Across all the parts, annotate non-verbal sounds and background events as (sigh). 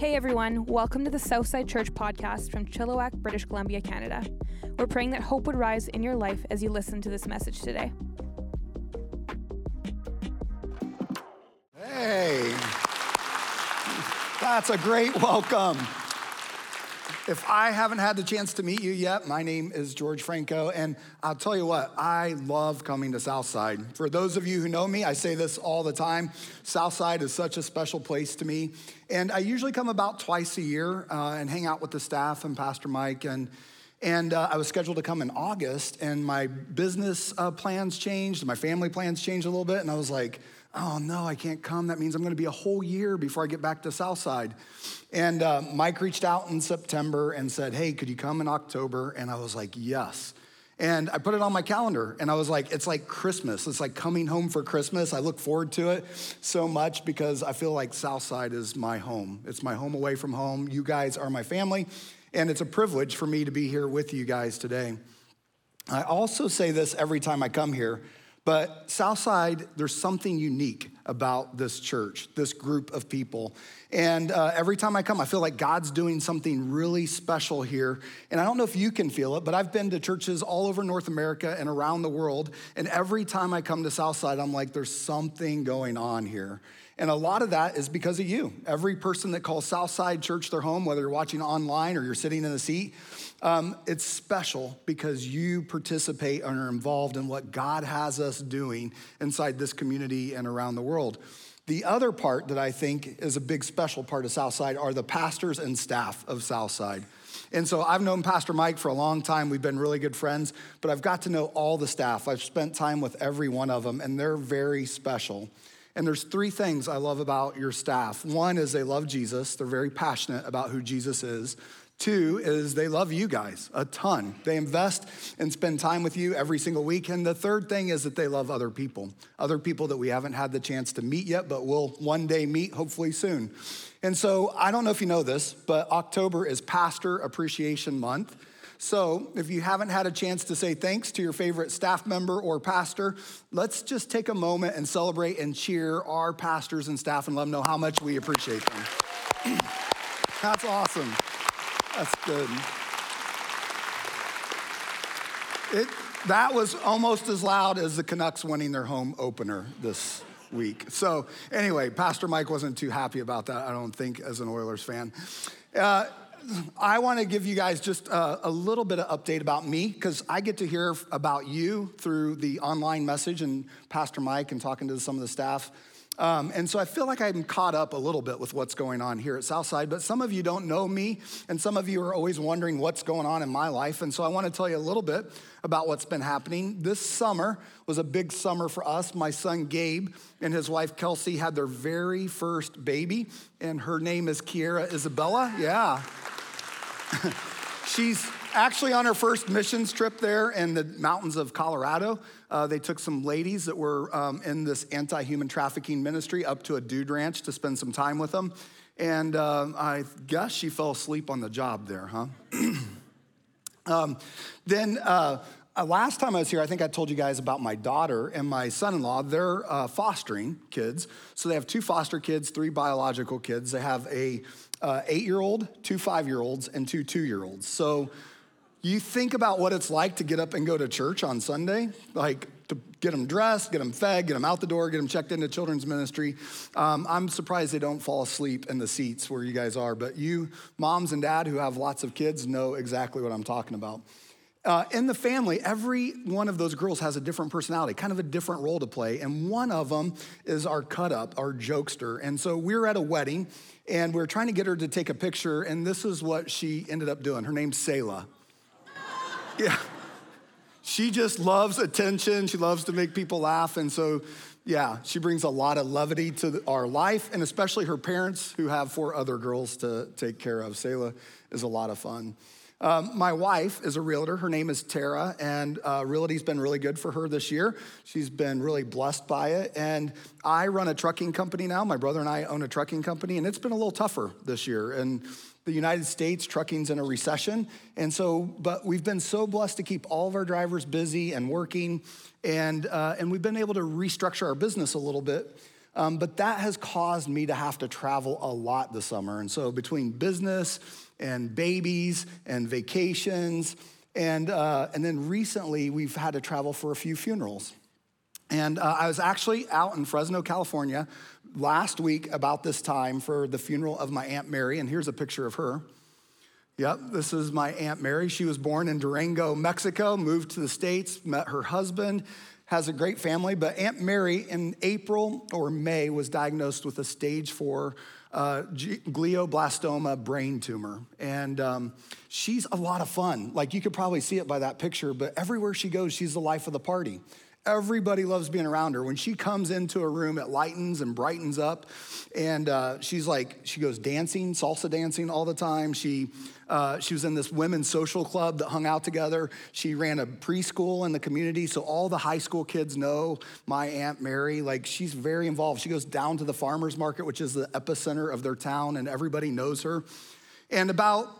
Hey everyone, welcome to the Southside Church podcast from Chilliwack, British Columbia, Canada. We're praying that hope would rise in your life as you listen to this message today. Hey, that's a great welcome. If I haven't had the chance to meet you yet, my name is George Franco, and I'll tell you what, I love coming to Southside. For those of you who know me, I say this all the time Southside is such a special place to me. And I usually come about twice a year uh, and hang out with the staff and Pastor Mike. And, and uh, I was scheduled to come in August, and my business uh, plans changed, my family plans changed a little bit, and I was like, oh no, I can't come. That means I'm going to be a whole year before I get back to Southside. And uh, Mike reached out in September and said, hey, could you come in October? And I was like, yes. And I put it on my calendar and I was like, it's like Christmas. It's like coming home for Christmas. I look forward to it so much because I feel like Southside is my home. It's my home away from home. You guys are my family. And it's a privilege for me to be here with you guys today. I also say this every time I come here but Southside, there's something unique about this church, this group of people. And uh, every time I come, I feel like God's doing something really special here. And I don't know if you can feel it, but I've been to churches all over North America and around the world. And every time I come to Southside, I'm like, there's something going on here. And a lot of that is because of you. Every person that calls Southside Church their home, whether you're watching online or you're sitting in a seat, um, it's special because you participate and are involved in what God has us doing inside this community and around the world. The other part that I think is a big special part of Southside are the pastors and staff of Southside. And so I've known Pastor Mike for a long time. We've been really good friends, but I've got to know all the staff. I've spent time with every one of them, and they're very special. And there's three things I love about your staff. One is they love Jesus, they're very passionate about who Jesus is. Two is they love you guys a ton. They invest and spend time with you every single week. And the third thing is that they love other people, other people that we haven't had the chance to meet yet, but will one day meet, hopefully soon. And so I don't know if you know this, but October is Pastor Appreciation Month. So, if you haven't had a chance to say thanks to your favorite staff member or pastor, let's just take a moment and celebrate and cheer our pastors and staff and let them know how much we appreciate them. (clears throat) That's awesome. That's good. It, that was almost as loud as the Canucks winning their home opener this week. So, anyway, Pastor Mike wasn't too happy about that, I don't think, as an Oilers fan. Uh, I want to give you guys just a, a little bit of update about me because I get to hear about you through the online message and Pastor Mike and talking to some of the staff. Um, and so I feel like I'm caught up a little bit with what's going on here at Southside, but some of you don't know me, and some of you are always wondering what's going on in my life. And so I want to tell you a little bit about what's been happening. This summer was a big summer for us. My son Gabe and his wife Kelsey had their very first baby, and her name is Kiera Isabella. Yeah. (laughs) She's actually on her first missions trip there in the mountains of Colorado. Uh, they took some ladies that were um, in this anti human trafficking ministry up to a dude ranch to spend some time with them. And uh, I guess she fell asleep on the job there, huh? (clears throat) um, then, uh, uh, last time I was here, I think I told you guys about my daughter and my son in law. They're uh, fostering kids. So they have two foster kids, three biological kids. They have a uh, eight year old, two five year olds, and two two year olds. So you think about what it's like to get up and go to church on Sunday, like to get them dressed, get them fed, get them out the door, get them checked into children's ministry. Um, I'm surprised they don't fall asleep in the seats where you guys are, but you moms and dad who have lots of kids know exactly what I'm talking about. Uh, in the family, every one of those girls has a different personality, kind of a different role to play. And one of them is our cut up, our jokester. And so we are at a wedding and we are trying to get her to take a picture. And this is what she ended up doing. Her name's Selah. Yeah. She just loves attention. She loves to make people laugh. And so, yeah, she brings a lot of levity to our life, and especially her parents who have four other girls to take care of. Selah is a lot of fun. Um, my wife is a realtor. Her name is Tara, and uh, realty's been really good for her this year. She's been really blessed by it. And I run a trucking company now. My brother and I own a trucking company, and it's been a little tougher this year. And the United States, trucking's in a recession. And so, but we've been so blessed to keep all of our drivers busy and working. And, uh, and we've been able to restructure our business a little bit. Um, but that has caused me to have to travel a lot this summer. And so, between business and babies and vacations, and, uh, and then recently we've had to travel for a few funerals. And uh, I was actually out in Fresno, California last week about this time for the funeral of my Aunt Mary. And here's a picture of her. Yep, this is my Aunt Mary. She was born in Durango, Mexico, moved to the States, met her husband, has a great family. But Aunt Mary, in April or May, was diagnosed with a stage four uh, glioblastoma brain tumor. And um, she's a lot of fun. Like you could probably see it by that picture, but everywhere she goes, she's the life of the party. Everybody loves being around her. When she comes into a room, it lightens and brightens up. And uh, she's like, she goes dancing, salsa dancing all the time. She, uh, she was in this women's social club that hung out together. She ran a preschool in the community. So all the high school kids know my Aunt Mary. Like, she's very involved. She goes down to the farmer's market, which is the epicenter of their town, and everybody knows her. And about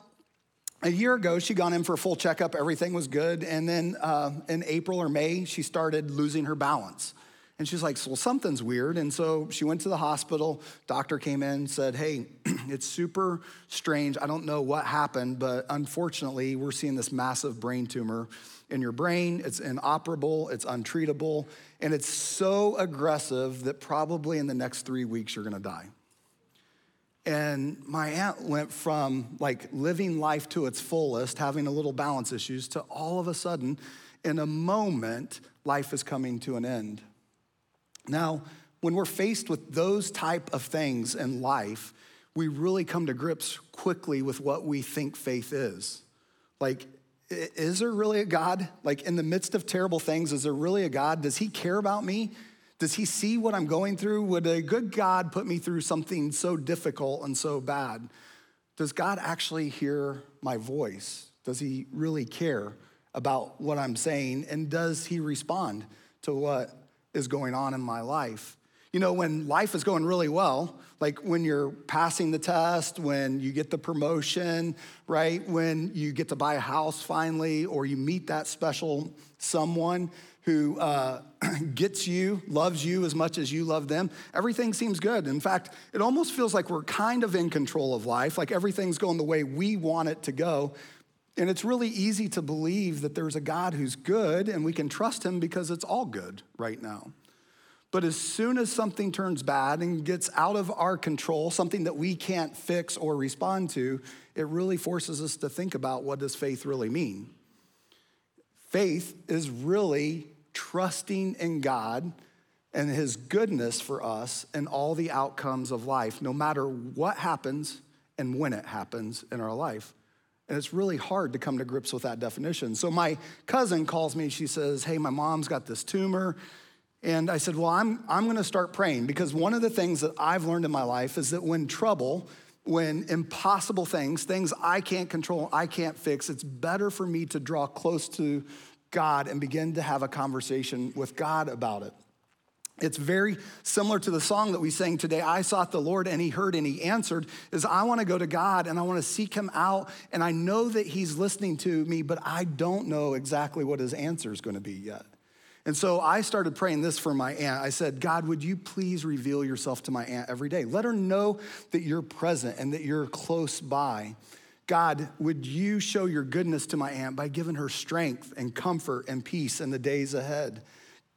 a year ago, she gone in for a full checkup. Everything was good. And then uh, in April or May, she started losing her balance. And she's like, well, something's weird. And so she went to the hospital. Doctor came in, said, hey, (clears throat) it's super strange. I don't know what happened, but unfortunately, we're seeing this massive brain tumor in your brain. It's inoperable, it's untreatable, and it's so aggressive that probably in the next three weeks, you're gonna die. And my aunt went from like living life to its fullest, having a little balance issues, to all of a sudden, in a moment, life is coming to an end. Now, when we're faced with those type of things in life, we really come to grips quickly with what we think faith is. Like, is there really a God? Like, in the midst of terrible things, is there really a God? Does he care about me? Does he see what I'm going through? Would a good God put me through something so difficult and so bad? Does God actually hear my voice? Does he really care about what I'm saying? And does he respond to what is going on in my life? You know, when life is going really well, like when you're passing the test, when you get the promotion, right? When you get to buy a house finally, or you meet that special someone, who uh, (clears throat) gets you, loves you as much as you love them, everything seems good. In fact, it almost feels like we're kind of in control of life, like everything's going the way we want it to go. And it's really easy to believe that there's a God who's good and we can trust him because it's all good right now. But as soon as something turns bad and gets out of our control, something that we can't fix or respond to, it really forces us to think about what does faith really mean? Faith is really trusting in God and His goodness for us and all the outcomes of life, no matter what happens and when it happens in our life. And it's really hard to come to grips with that definition. So my cousin calls me, she says, Hey, my mom's got this tumor. And I said, Well, I'm, I'm gonna start praying because one of the things that I've learned in my life is that when trouble, when impossible things, things I can't control, I can't fix, it's better for me to draw close to God and begin to have a conversation with God about it. It's very similar to the song that we sang today. I sought the Lord and he heard and he answered. Is I want to go to God and I want to seek him out. And I know that he's listening to me, but I don't know exactly what his answer is going to be yet. And so I started praying this for my aunt. I said, God, would you please reveal yourself to my aunt every day? Let her know that you're present and that you're close by. God, would you show your goodness to my aunt by giving her strength and comfort and peace in the days ahead?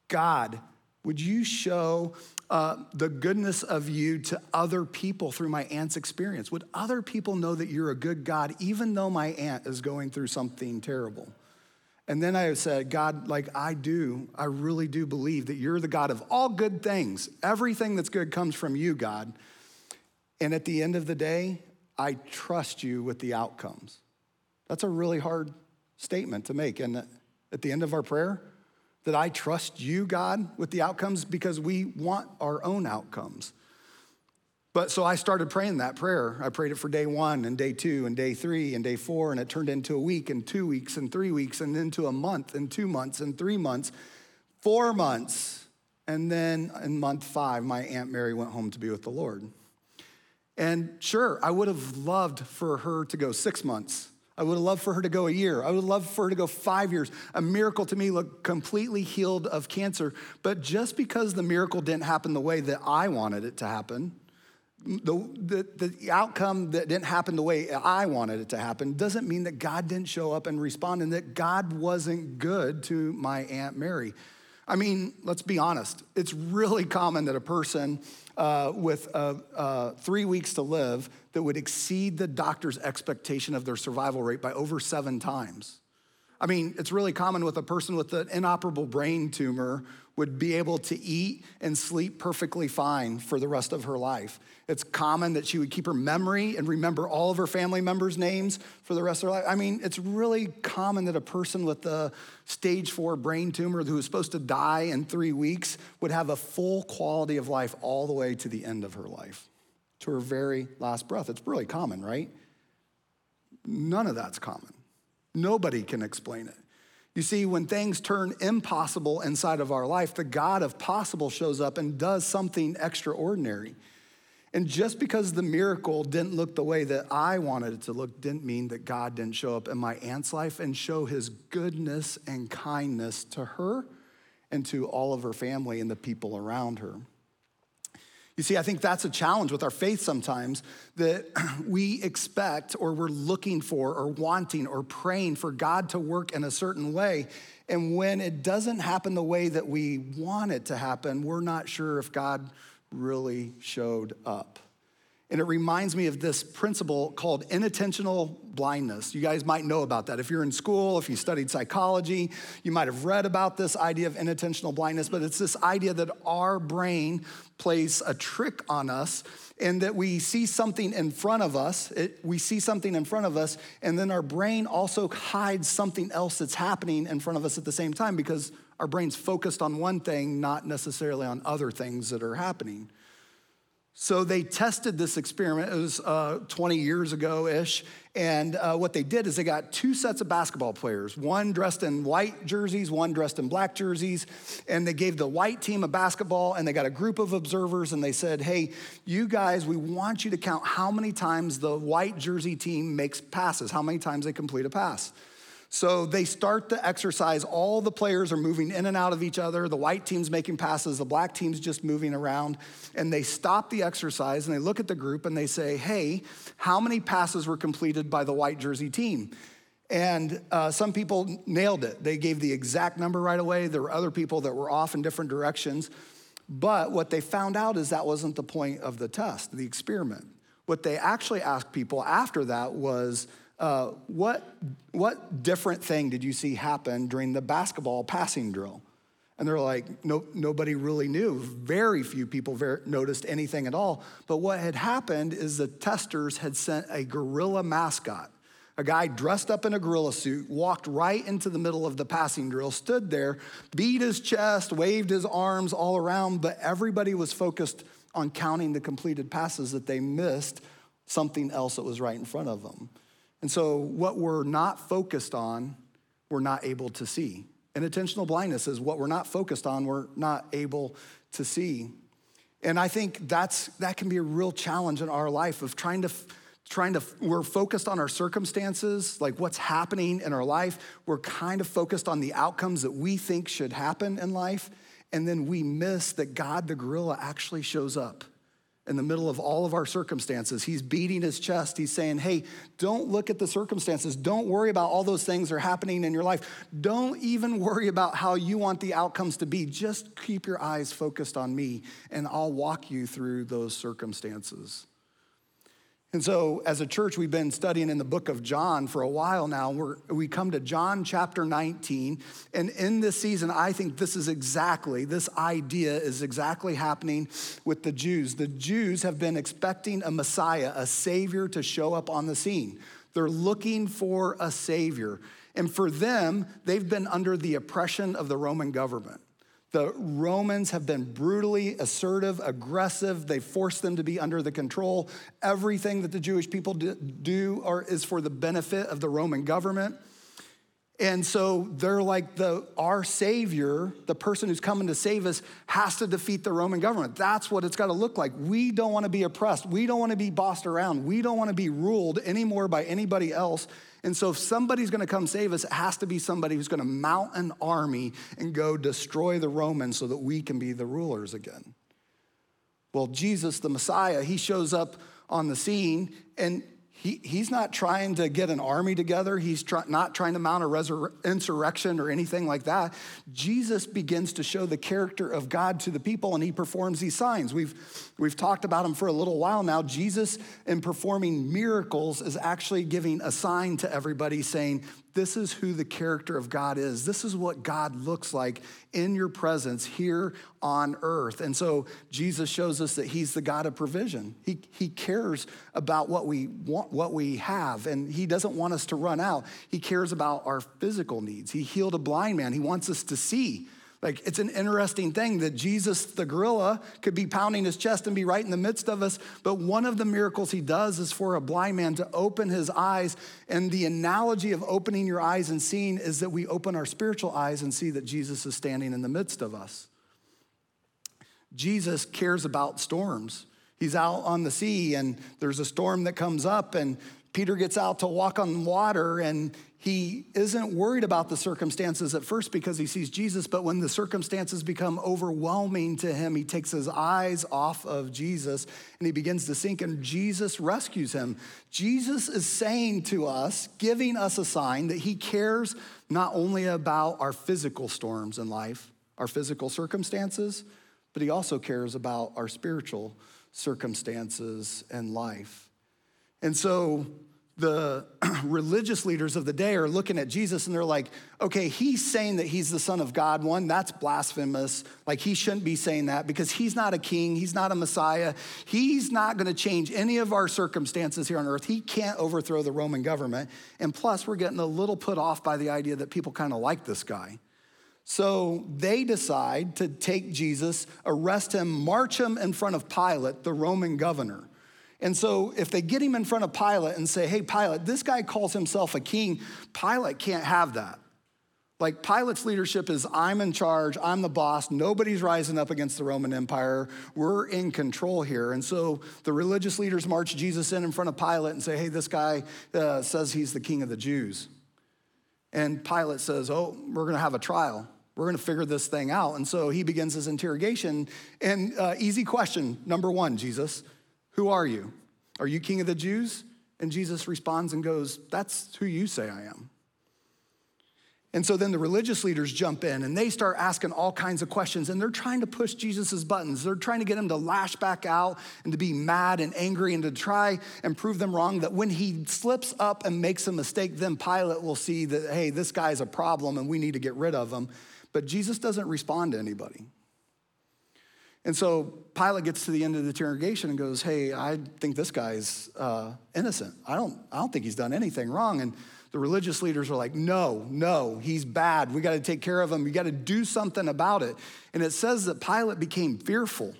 God, would you show uh, the goodness of you to other people through my aunt's experience? Would other people know that you're a good God, even though my aunt is going through something terrible? And then I said, God, like I do, I really do believe that you're the God of all good things. Everything that's good comes from you, God. And at the end of the day, I trust you with the outcomes. That's a really hard statement to make. And at the end of our prayer, that I trust you, God, with the outcomes because we want our own outcomes. But so I started praying that prayer. I prayed it for day one and day two and day three and day four, and it turned into a week and two weeks and three weeks and into a month and two months and three months, four months. And then in month five, my Aunt Mary went home to be with the Lord. And sure, I would have loved for her to go six months. I would have loved for her to go a year. I would have loved for her to go five years. A miracle to me looked completely healed of cancer. But just because the miracle didn't happen the way that I wanted it to happen, the, the, the outcome that didn't happen the way I wanted it to happen doesn't mean that God didn't show up and respond and that God wasn't good to my Aunt Mary. I mean, let's be honest. It's really common that a person uh, with uh, uh, three weeks to live that would exceed the doctor's expectation of their survival rate by over seven times. I mean, it's really common with a person with an inoperable brain tumor would be able to eat and sleep perfectly fine for the rest of her life. It's common that she would keep her memory and remember all of her family members' names for the rest of her life. I mean, it's really common that a person with a stage four brain tumor who was supposed to die in three weeks would have a full quality of life all the way to the end of her life, to her very last breath. It's really common, right? None of that's common. Nobody can explain it. You see, when things turn impossible inside of our life, the God of possible shows up and does something extraordinary. And just because the miracle didn't look the way that I wanted it to look, didn't mean that God didn't show up in my aunt's life and show his goodness and kindness to her and to all of her family and the people around her. You see, I think that's a challenge with our faith sometimes that (clears throat) we expect or we're looking for or wanting or praying for God to work in a certain way. And when it doesn't happen the way that we want it to happen, we're not sure if God really showed up. And it reminds me of this principle called inattentional blindness. You guys might know about that. If you're in school, if you studied psychology, you might have read about this idea of inattentional blindness, but it's this idea that our brain plays a trick on us and that we see something in front of us. It, we see something in front of us, and then our brain also hides something else that's happening in front of us at the same time because our brain's focused on one thing, not necessarily on other things that are happening. So they tested this experiment. It was uh, 20 years ago ish. And uh, what they did is they got two sets of basketball players, one dressed in white jerseys, one dressed in black jerseys. And they gave the white team a basketball and they got a group of observers and they said, hey, you guys, we want you to count how many times the white jersey team makes passes, how many times they complete a pass. So they start the exercise. All the players are moving in and out of each other. The white team's making passes, the black team's just moving around. And they stop the exercise and they look at the group and they say, Hey, how many passes were completed by the white jersey team? And uh, some people nailed it. They gave the exact number right away. There were other people that were off in different directions. But what they found out is that wasn't the point of the test, the experiment. What they actually asked people after that was, uh, what, what different thing did you see happen during the basketball passing drill? And they're like, no, nobody really knew. Very few people ver- noticed anything at all. But what had happened is the testers had sent a gorilla mascot, a guy dressed up in a gorilla suit, walked right into the middle of the passing drill, stood there, beat his chest, waved his arms all around, but everybody was focused on counting the completed passes that they missed something else that was right in front of them. And so, what we're not focused on, we're not able to see. Inattentional blindness is what we're not focused on, we're not able to see. And I think that's, that can be a real challenge in our life of trying to, trying to, we're focused on our circumstances, like what's happening in our life. We're kind of focused on the outcomes that we think should happen in life. And then we miss that God, the gorilla, actually shows up in the middle of all of our circumstances. He's beating his chest. He's saying, Hey, don't look at the circumstances. Don't worry about all those things that are happening in your life. Don't even worry about how you want the outcomes to be. Just keep your eyes focused on me, and I'll walk you through those circumstances. And so, as a church, we've been studying in the book of John for a while now. We're, we come to John chapter 19. And in this season, I think this is exactly, this idea is exactly happening with the Jews. The Jews have been expecting a Messiah, a Savior to show up on the scene. They're looking for a Savior. And for them, they've been under the oppression of the Roman government. The Romans have been brutally assertive, aggressive. They force them to be under the control. Everything that the Jewish people do are, is for the benefit of the Roman government. And so they're like the our savior, the person who's coming to save us has to defeat the Roman government. That's what it's got to look like. We don't want to be oppressed. We don't want to be bossed around. We don't want to be ruled anymore by anybody else. And so if somebody's going to come save us, it has to be somebody who's going to mount an army and go destroy the Romans so that we can be the rulers again. Well, Jesus, the Messiah, he shows up on the scene and he, he's not trying to get an army together. He's try, not trying to mount a resur- insurrection or anything like that. Jesus begins to show the character of God to the people and he performs these signs. We've, we've talked about him for a little while now. Jesus, in performing miracles, is actually giving a sign to everybody saying, this is who the character of God is. This is what God looks like in your presence here on earth. And so Jesus shows us that he's the God of provision. He, he cares about what we want, what we have, and he doesn't want us to run out. He cares about our physical needs. He healed a blind man. He wants us to see. Like, it's an interesting thing that Jesus, the gorilla, could be pounding his chest and be right in the midst of us. But one of the miracles he does is for a blind man to open his eyes. And the analogy of opening your eyes and seeing is that we open our spiritual eyes and see that Jesus is standing in the midst of us. Jesus cares about storms. He's out on the sea and there's a storm that comes up, and Peter gets out to walk on water and he isn't worried about the circumstances at first because he sees Jesus, but when the circumstances become overwhelming to him, he takes his eyes off of Jesus and he begins to sink, and Jesus rescues him. Jesus is saying to us, giving us a sign that he cares not only about our physical storms in life, our physical circumstances, but he also cares about our spiritual circumstances in life. And so, the (clears throat) religious leaders of the day are looking at Jesus and they're like, okay, he's saying that he's the Son of God. One, that's blasphemous. Like, he shouldn't be saying that because he's not a king, he's not a Messiah. He's not going to change any of our circumstances here on earth. He can't overthrow the Roman government. And plus, we're getting a little put off by the idea that people kind of like this guy. So they decide to take Jesus, arrest him, march him in front of Pilate, the Roman governor. And so, if they get him in front of Pilate and say, hey, Pilate, this guy calls himself a king, Pilate can't have that. Like, Pilate's leadership is I'm in charge, I'm the boss, nobody's rising up against the Roman Empire, we're in control here. And so, the religious leaders march Jesus in in front of Pilate and say, hey, this guy uh, says he's the king of the Jews. And Pilate says, oh, we're gonna have a trial. We're gonna figure this thing out. And so he begins his interrogation. And uh, easy question number one, Jesus. Who are you? Are you king of the Jews? And Jesus responds and goes, That's who you say I am. And so then the religious leaders jump in and they start asking all kinds of questions and they're trying to push Jesus' buttons. They're trying to get him to lash back out and to be mad and angry and to try and prove them wrong. That when he slips up and makes a mistake, then Pilate will see that, hey, this guy's a problem and we need to get rid of him. But Jesus doesn't respond to anybody. And so Pilate gets to the end of the interrogation and goes, Hey, I think this guy's uh, innocent. I don't, I don't think he's done anything wrong. And the religious leaders are like, No, no, he's bad. We got to take care of him. We got to do something about it. And it says that Pilate became fearful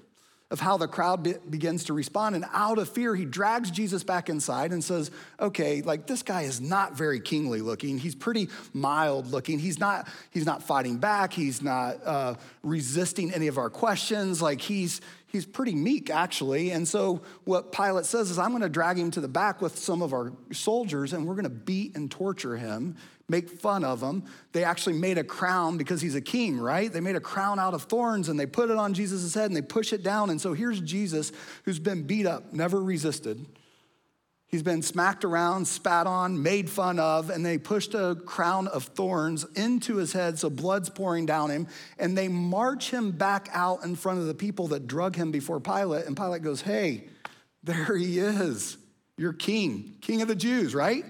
of how the crowd be- begins to respond. And out of fear, he drags Jesus back inside and says, Okay, like this guy is not very kingly looking. He's pretty mild looking. He's not, he's not fighting back. He's not uh, resisting any of our questions. Like he's, he's pretty meek, actually. And so what Pilate says is, I'm going to drag him to the back with some of our soldiers and we're going to beat and torture him make fun of him. They actually made a crown because he's a king, right? They made a crown out of thorns and they put it on Jesus' head and they push it down. And so here's Jesus who's been beat up, never resisted. He's been smacked around, spat on, made fun of, and they pushed a crown of thorns into his head so blood's pouring down him. And they march him back out in front of the people that drug him before Pilate. And Pilate goes, Hey, there he is. You're king, king of the Jews, right?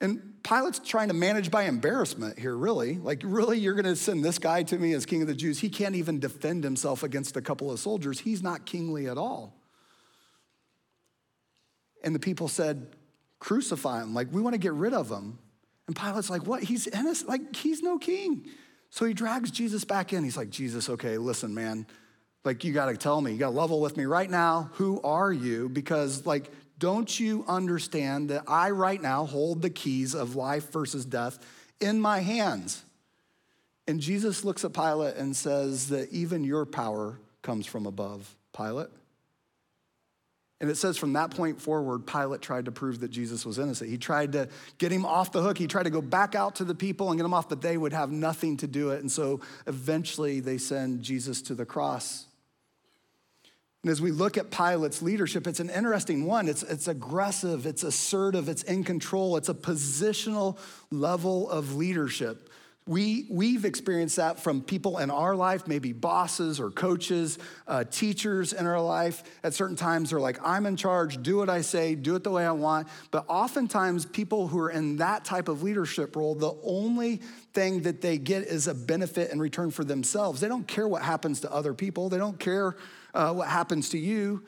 And Pilate's trying to manage by embarrassment here, really. Like, really, you're gonna send this guy to me as king of the Jews? He can't even defend himself against a couple of soldiers. He's not kingly at all. And the people said, Crucify him. Like, we wanna get rid of him. And Pilate's like, What? He's innocent. Like, he's no king. So he drags Jesus back in. He's like, Jesus, okay, listen, man. Like, you gotta tell me, you gotta level with me right now. Who are you? Because, like, don't you understand that I right now hold the keys of life versus death in my hands. And Jesus looks at Pilate and says that even your power comes from above, Pilate. And it says from that point forward, Pilate tried to prove that Jesus was innocent. He tried to get him off the hook. He tried to go back out to the people and get him off, but they would have nothing to do it. And so eventually they send Jesus to the cross. And as we look at Pilate's leadership, it's an interesting one. It's, it's aggressive, it's assertive, it's in control, it's a positional level of leadership. We, we've experienced that from people in our life, maybe bosses or coaches, uh, teachers in our life. At certain times, they're like, I'm in charge, do what I say, do it the way I want. But oftentimes, people who are in that type of leadership role, the only thing that they get is a benefit in return for themselves. They don't care what happens to other people, they don't care uh, what happens to you.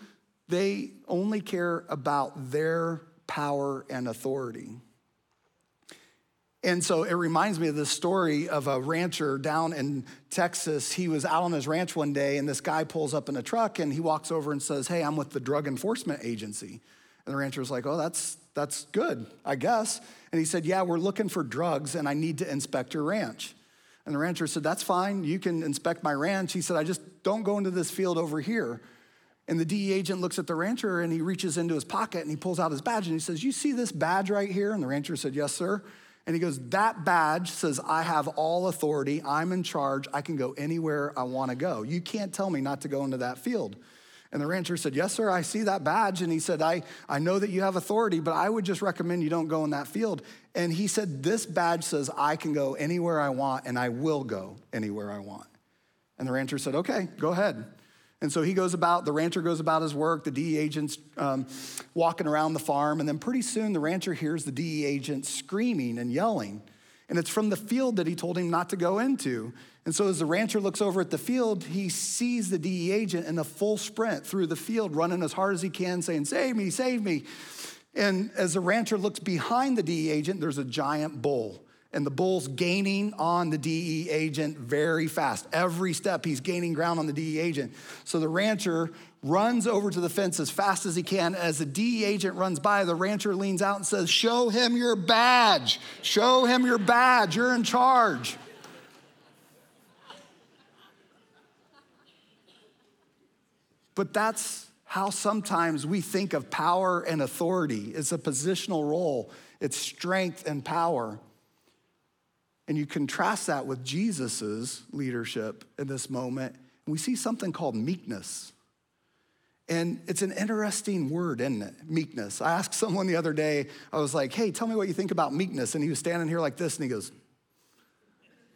They only care about their power and authority. And so it reminds me of the story of a rancher down in Texas. He was out on his ranch one day, and this guy pulls up in a truck and he walks over and says, Hey, I'm with the Drug Enforcement Agency. And the rancher's like, Oh, that's, that's good, I guess. And he said, Yeah, we're looking for drugs, and I need to inspect your ranch. And the rancher said, That's fine, you can inspect my ranch. He said, I just don't go into this field over here. And the DE agent looks at the rancher and he reaches into his pocket and he pulls out his badge and he says, You see this badge right here? And the rancher said, Yes, sir. And he goes, That badge says, I have all authority. I'm in charge. I can go anywhere I want to go. You can't tell me not to go into that field. And the rancher said, Yes, sir, I see that badge. And he said, I, I know that you have authority, but I would just recommend you don't go in that field. And he said, This badge says I can go anywhere I want, and I will go anywhere I want. And the rancher said, Okay, go ahead. And so he goes about, the rancher goes about his work, the DE agent's um, walking around the farm, and then pretty soon the rancher hears the DE agent screaming and yelling. And it's from the field that he told him not to go into. And so as the rancher looks over at the field, he sees the DE agent in a full sprint through the field, running as hard as he can, saying, Save me, save me. And as the rancher looks behind the DE agent, there's a giant bull and the bull's gaining on the DE agent very fast. Every step, he's gaining ground on the DE agent. So the rancher runs over to the fence as fast as he can. As the DE agent runs by, the rancher leans out and says, Show him your badge. Show him your badge. You're in charge. But that's how sometimes we think of power and authority. It's a positional role, it's strength and power. And you contrast that with Jesus' leadership in this moment, and we see something called meekness. And it's an interesting word, isn't it? Meekness. I asked someone the other day, I was like, hey, tell me what you think about meekness. And he was standing here like this, and he goes,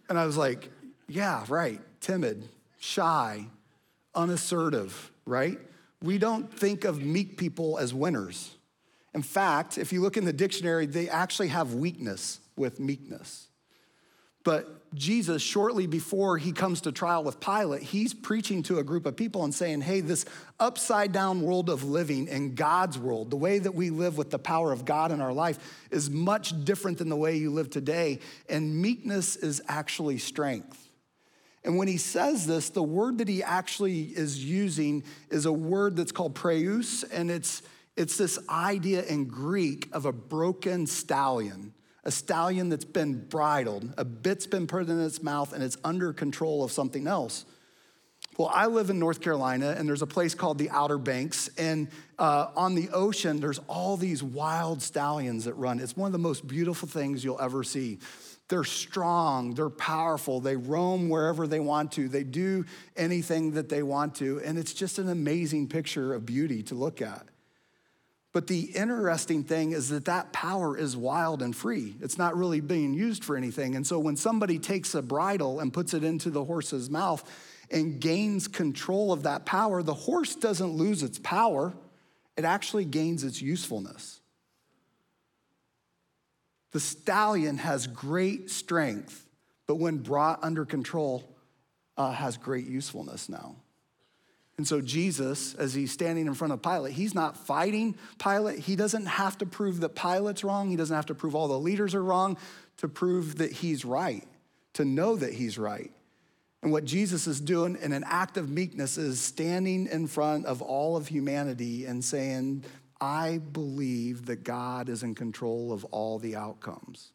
and I was like, yeah, right, timid, shy, unassertive, right? We don't think of meek people as winners. In fact, if you look in the dictionary, they actually have weakness with meekness. But Jesus, shortly before he comes to trial with Pilate, he's preaching to a group of people and saying, hey, this upside down world of living in God's world, the way that we live with the power of God in our life, is much different than the way you live today. And meekness is actually strength. And when he says this, the word that he actually is using is a word that's called praeus, and it's, it's this idea in Greek of a broken stallion a stallion that's been bridled, a bit's been put in its mouth, and it's under control of something else. Well, I live in North Carolina, and there's a place called the Outer Banks. And uh, on the ocean, there's all these wild stallions that run. It's one of the most beautiful things you'll ever see. They're strong, they're powerful, they roam wherever they want to, they do anything that they want to. And it's just an amazing picture of beauty to look at. But the interesting thing is that that power is wild and free. It's not really being used for anything. And so when somebody takes a bridle and puts it into the horse's mouth and gains control of that power, the horse doesn't lose its power, it actually gains its usefulness. The stallion has great strength, but when brought under control, uh, has great usefulness now. And so, Jesus, as he's standing in front of Pilate, he's not fighting Pilate. He doesn't have to prove that Pilate's wrong. He doesn't have to prove all the leaders are wrong to prove that he's right, to know that he's right. And what Jesus is doing in an act of meekness is standing in front of all of humanity and saying, I believe that God is in control of all the outcomes.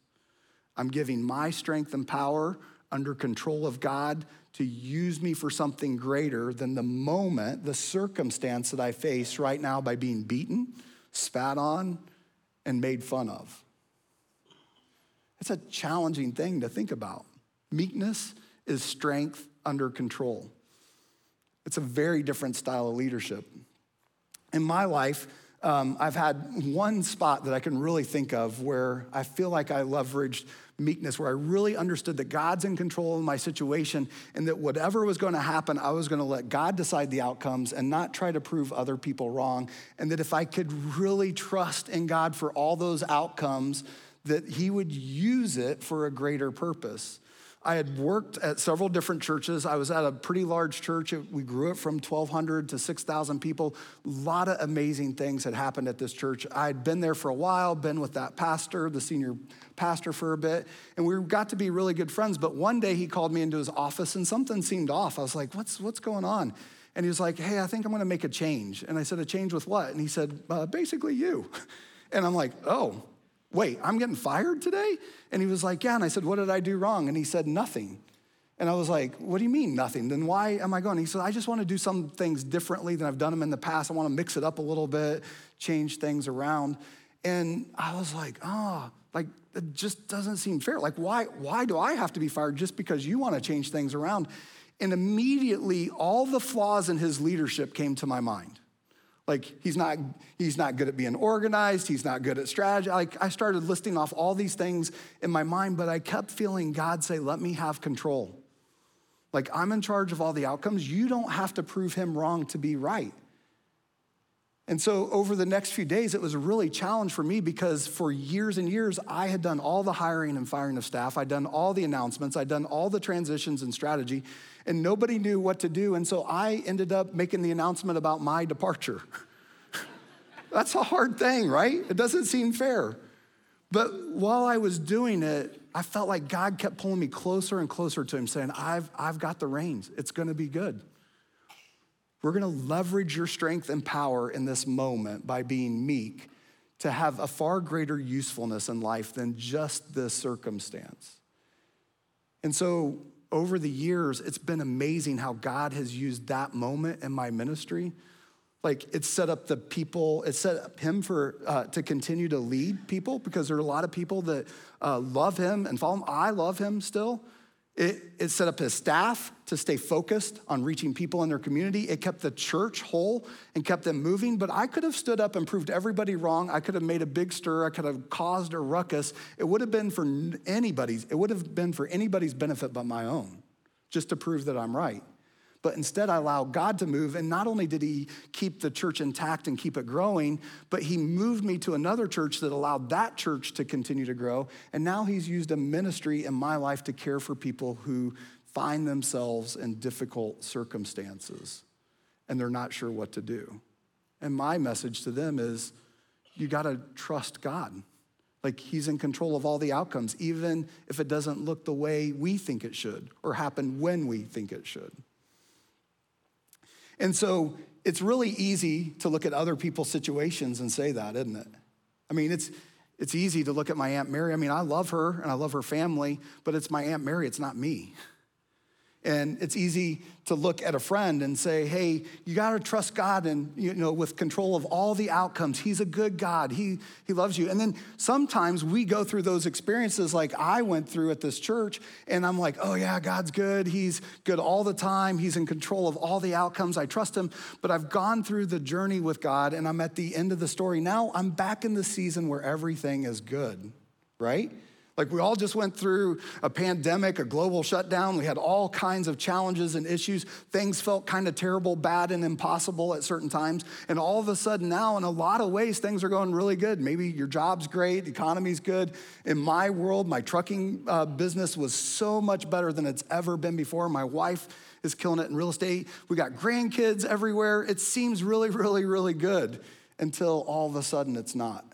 I'm giving my strength and power under control of God to use me for something greater than the moment, the circumstance that I face right now by being beaten, spat on, and made fun of. It's a challenging thing to think about. Meekness is strength under control. It's a very different style of leadership. In my life, um, I've had one spot that I can really think of where I feel like I leveraged meekness, where I really understood that God's in control of my situation and that whatever was going to happen, I was going to let God decide the outcomes and not try to prove other people wrong. And that if I could really trust in God for all those outcomes, that He would use it for a greater purpose. I had worked at several different churches. I was at a pretty large church. We grew it from 1,200 to 6,000 people. A lot of amazing things had happened at this church. I'd been there for a while, been with that pastor, the senior pastor for a bit, and we got to be really good friends. But one day he called me into his office and something seemed off. I was like, what's, what's going on? And he was like, hey, I think I'm gonna make a change. And I said, a change with what? And he said, uh, basically you. (laughs) And I'm like, oh, Wait, I'm getting fired today? And he was like, Yeah. And I said, What did I do wrong? And he said, Nothing. And I was like, What do you mean, nothing? Then why am I going? He said, I just want to do some things differently than I've done them in the past. I want to mix it up a little bit, change things around. And I was like, Oh, like, it just doesn't seem fair. Like, why, why do I have to be fired just because you want to change things around? And immediately, all the flaws in his leadership came to my mind. Like he's not he's not good at being organized, he's not good at strategy. Like I started listing off all these things in my mind, but I kept feeling God say, "Let me have control." Like I'm in charge of all the outcomes. You don't have to prove him wrong to be right. And so over the next few days, it was a really challenge for me because for years and years, I had done all the hiring and firing of staff. I'd done all the announcements. I'd done all the transitions and strategy and nobody knew what to do. And so I ended up making the announcement about my departure. (laughs) That's a hard thing, right? It doesn't seem fair. But while I was doing it, I felt like God kept pulling me closer and closer to Him, saying, I've, I've got the reins. It's gonna be good. We're gonna leverage your strength and power in this moment by being meek to have a far greater usefulness in life than just this circumstance. And so over the years, it's been amazing how God has used that moment in my ministry. Like it set up the people, it set up him for uh, to continue to lead people because there are a lot of people that uh, love him and follow him. I love him still, it, it, set up his staff to stay focused on reaching people in their community. It kept the church whole and kept them moving. But I could have stood up and proved everybody wrong. I could have made a big stir. I could have caused a ruckus. It would have been for anybody's, it would have been for anybody's benefit but my own, just to prove that I'm right. But instead, I allowed God to move. And not only did He keep the church intact and keep it growing, but He moved me to another church that allowed that church to continue to grow. And now He's used a ministry in my life to care for people who find themselves in difficult circumstances and they're not sure what to do. And my message to them is you got to trust God. Like he's in control of all the outcomes, even if it doesn't look the way we think it should or happen when we think it should. And so it's really easy to look at other people's situations and say that, isn't it? I mean, it's, it's easy to look at my Aunt Mary. I mean, I love her and I love her family, but it's my Aunt Mary, it's not me. (laughs) And it's easy to look at a friend and say, hey, you got to trust God and, you know, with control of all the outcomes. He's a good God. He, he loves you. And then sometimes we go through those experiences like I went through at this church, and I'm like, oh, yeah, God's good. He's good all the time. He's in control of all the outcomes. I trust him. But I've gone through the journey with God, and I'm at the end of the story. Now I'm back in the season where everything is good, right? Like we all just went through a pandemic, a global shutdown. We had all kinds of challenges and issues. Things felt kind of terrible, bad, and impossible at certain times. And all of a sudden now, in a lot of ways, things are going really good. Maybe your job's great, the economy's good. In my world, my trucking uh, business was so much better than it's ever been before. My wife is killing it in real estate. We got grandkids everywhere. It seems really, really, really good until all of a sudden it's not.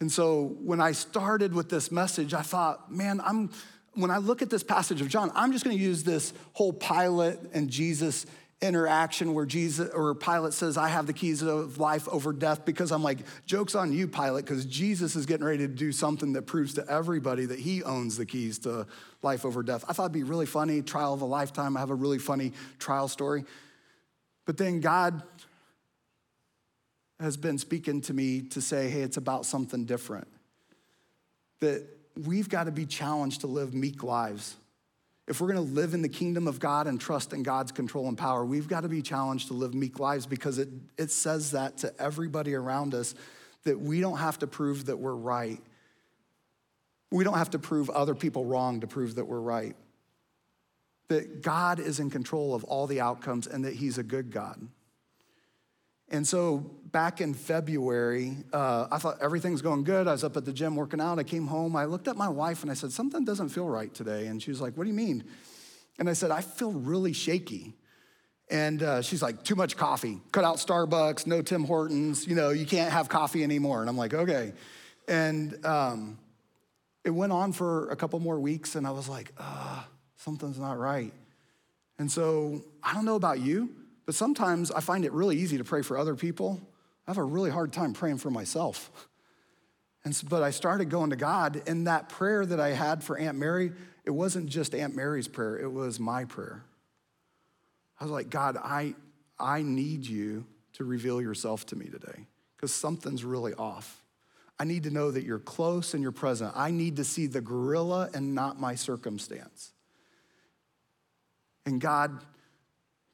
And so when I started with this message, I thought, man, I'm when I look at this passage of John, I'm just going to use this whole Pilate and Jesus interaction where Jesus or Pilate says, I have the keys of life over death because I'm like, joke's on you, Pilate, because Jesus is getting ready to do something that proves to everybody that he owns the keys to life over death. I thought it'd be really funny, trial of a lifetime. I have a really funny trial story. But then God has been speaking to me to say, hey, it's about something different. That we've got to be challenged to live meek lives if we're going to live in the kingdom of God and trust in God's control and power, we've got to be challenged to live meek lives because it, it says that to everybody around us that we don't have to prove that we're right. We don't have to prove other people wrong to prove that we're right. That God is in control of all the outcomes and that He's a good God. And so back in February, uh, I thought everything's going good. I was up at the gym working out. I came home. I looked at my wife and I said, Something doesn't feel right today. And she was like, What do you mean? And I said, I feel really shaky. And uh, she's like, Too much coffee. Cut out Starbucks, no Tim Hortons. You know, you can't have coffee anymore. And I'm like, Okay. And um, it went on for a couple more weeks. And I was like, uh, Something's not right. And so I don't know about you. But sometimes I find it really easy to pray for other people. I have a really hard time praying for myself. And so, but I started going to God, and that prayer that I had for Aunt Mary, it wasn't just Aunt Mary's prayer, it was my prayer. I was like, God, I, I need you to reveal yourself to me today because something's really off. I need to know that you're close and you're present. I need to see the gorilla and not my circumstance. And God,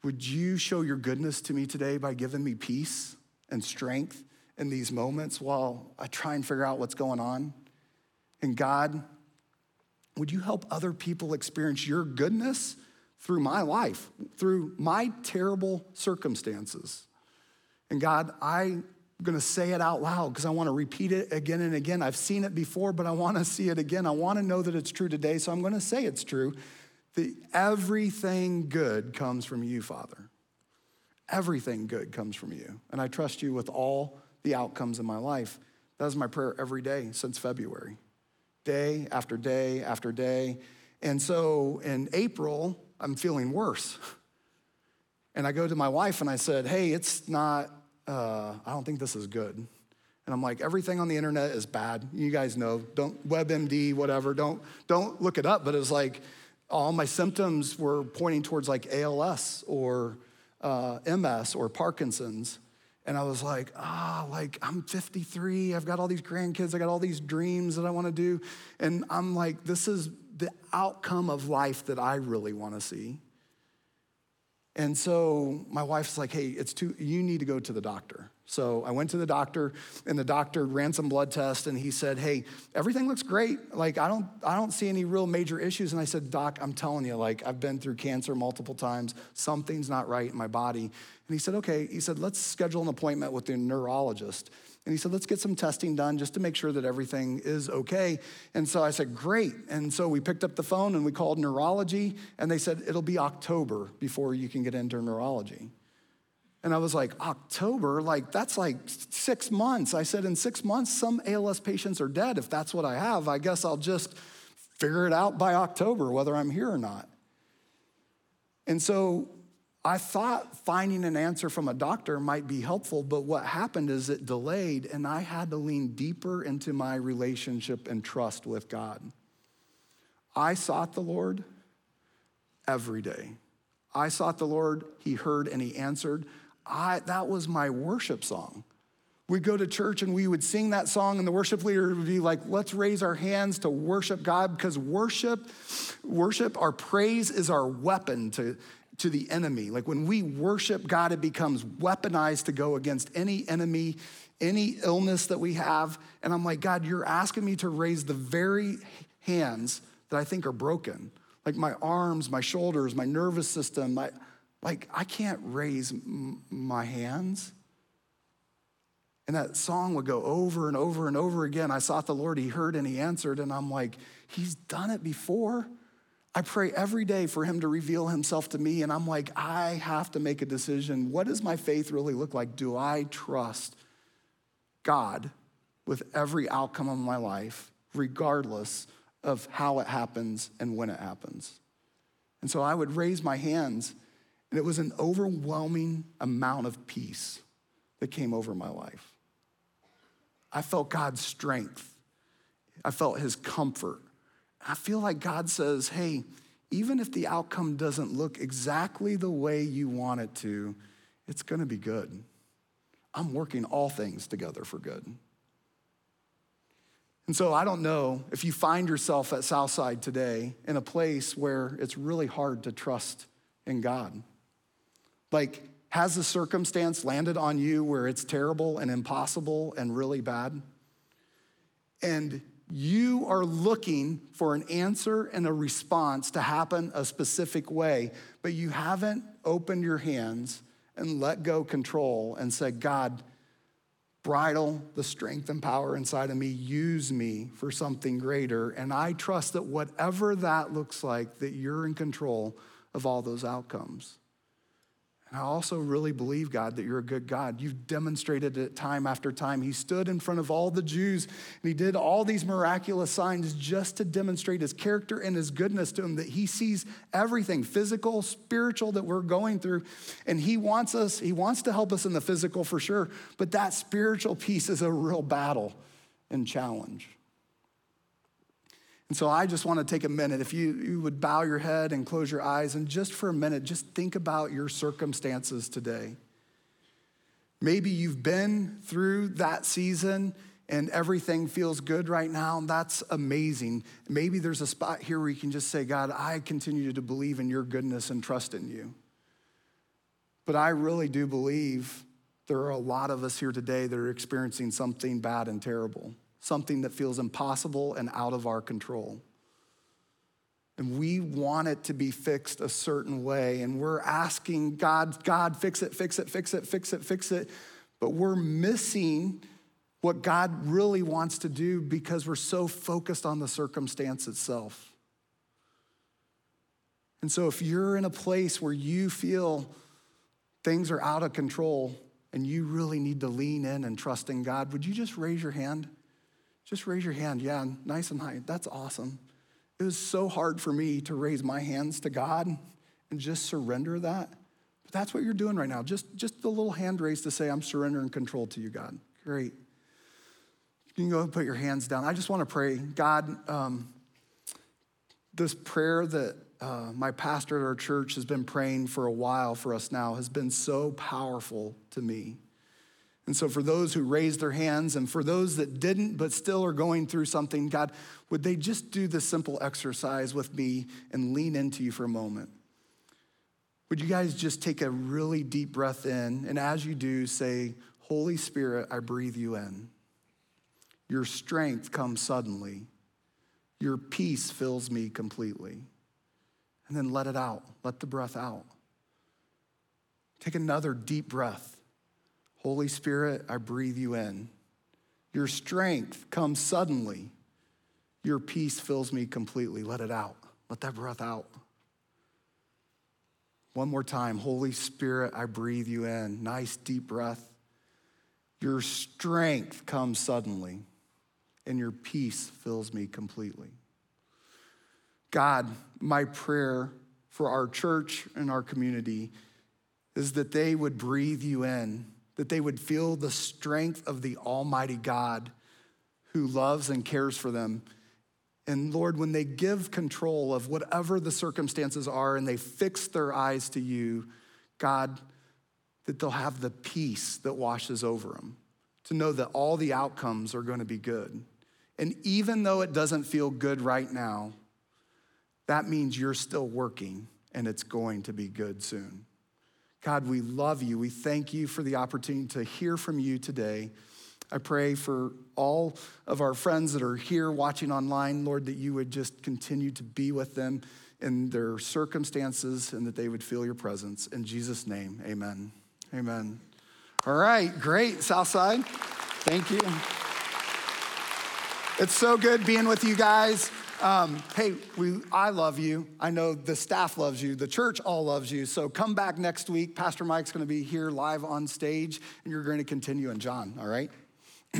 would you show your goodness to me today by giving me peace and strength in these moments while I try and figure out what's going on? And God, would you help other people experience your goodness through my life, through my terrible circumstances? And God, I'm gonna say it out loud because I wanna repeat it again and again. I've seen it before, but I wanna see it again. I wanna know that it's true today, so I'm gonna say it's true that everything good comes from you, Father. Everything good comes from you. And I trust you with all the outcomes in my life. That is my prayer every day since February, day after day after day. And so in April, I'm feeling worse. (laughs) And I go to my wife and I said, Hey, it's not, uh, I don't think this is good. And I'm like, everything on the internet is bad. You guys know, don't WebMD, whatever, don't, don't look it up. But it's like, all my symptoms were pointing towards like ALS or uh, MS or Parkinson's. And I was like, ah, like I'm 53, I've got all these grandkids, I got all these dreams that I wanna do. And I'm like, this is the outcome of life that I really wanna see. And so my wife's like, hey, it's too, you need to go to the doctor. So I went to the doctor, and the doctor ran some blood tests, and he said, "Hey, everything looks great. Like I don't, I don't see any real major issues." And I said, "Doc, I'm telling you, like I've been through cancer multiple times. Something's not right in my body." And he said, "Okay." He said, "Let's schedule an appointment with the neurologist." And he said, let's get some testing done just to make sure that everything is okay. And so I said, great. And so we picked up the phone and we called neurology, and they said, it'll be October before you can get into neurology. And I was like, October? Like, that's like six months. I said, in six months, some ALS patients are dead. If that's what I have, I guess I'll just figure it out by October, whether I'm here or not. And so I thought finding an answer from a doctor might be helpful, but what happened is it delayed, and I had to lean deeper into my relationship and trust with God. I sought the Lord every day. I sought the Lord, He heard and He answered. I, that was my worship song. We'd go to church and we would sing that song, and the worship leader would be like, let's raise our hands to worship God because worship, worship, our praise is our weapon to, to the enemy. Like when we worship God, it becomes weaponized to go against any enemy, any illness that we have. And I'm like, God, you're asking me to raise the very hands that I think are broken, like my arms, my shoulders, my nervous system, my, like, I can't raise m- my hands. And that song would go over and over and over again. I sought the Lord, He heard and He answered. And I'm like, He's done it before. I pray every day for Him to reveal Himself to me. And I'm like, I have to make a decision. What does my faith really look like? Do I trust God with every outcome of my life, regardless of how it happens and when it happens? And so I would raise my hands And it was an overwhelming amount of peace that came over my life. I felt God's strength, I felt his comfort. I feel like God says, hey, even if the outcome doesn't look exactly the way you want it to, it's gonna be good. I'm working all things together for good. And so I don't know if you find yourself at Southside today in a place where it's really hard to trust in God. Like, has the circumstance landed on you where it's terrible and impossible and really bad? And you are looking for an answer and a response to happen a specific way, but you haven't opened your hands and let go control and said, God, bridle the strength and power inside of me, use me for something greater. And I trust that whatever that looks like, that you're in control of all those outcomes. And I also really believe, God, that you're a good God. You've demonstrated it time after time. He stood in front of all the Jews and he did all these miraculous signs just to demonstrate his character and his goodness to them, that he sees everything physical, spiritual that we're going through. And he wants us, he wants to help us in the physical for sure, but that spiritual piece is a real battle and challenge. And so I just want to take a minute. If you, you would bow your head and close your eyes, and just for a minute, just think about your circumstances today. Maybe you've been through that season and everything feels good right now, and that's amazing. Maybe there's a spot here where you can just say, God, I continue to believe in your goodness and trust in you. But I really do believe there are a lot of us here today that are experiencing something bad and terrible something that feels impossible and out of our control. And we want it to be fixed a certain way. And we're asking God, God, fix it, fix it, fix it, fix it, fix it. But we're missing what God really wants to do because we're so focused on the circumstance itself. And so if you're in a place where you feel things are out of control and you really need to lean in and trust in God, would you just raise your hand? Just raise your hand. Yeah, nice and high. That's awesome. It was so hard for me to raise my hands to God and just surrender that. But that's what you're doing right now. Just, just the little hand raise to say, I'm surrendering control to you, God. Great. You can go and put your hands down. I just want to pray. God, um, this prayer that uh, my pastor at our church has been praying for a while for us now has been so powerful to me. And so, for those who raised their hands and for those that didn't but still are going through something, God, would they just do this simple exercise with me and lean into you for a moment? Would you guys just take a really deep breath in? And as you do, say, Holy Spirit, I breathe you in. Your strength comes suddenly. Your peace fills me completely. And then let it out. Let the breath out. Take another deep breath. Holy Spirit, I breathe you in. Your strength comes suddenly. Your peace fills me completely. Let it out. Let that breath out. One more time. Holy Spirit, I breathe you in. Nice deep breath. Your strength comes suddenly, and your peace fills me completely. God, my prayer for our church and our community is that they would breathe you in that they would feel the strength of the Almighty God who loves and cares for them. And Lord, when they give control of whatever the circumstances are and they fix their eyes to you, God, that they'll have the peace that washes over them, to know that all the outcomes are going to be good. And even though it doesn't feel good right now, that means you're still working and it's going to be good soon. God, we love you. We thank you for the opportunity to hear from you today. I pray for all of our friends that are here watching online, Lord, that you would just continue to be with them in their circumstances and that they would feel your presence. In Jesus' name, amen. Amen. All right, great, Southside. Thank you. It's so good being with you guys. Um, hey, we, I love you. I know the staff loves you. The church all loves you. So come back next week. Pastor Mike's going to be here live on stage, and you're going to continue in John, all right? (clears throat)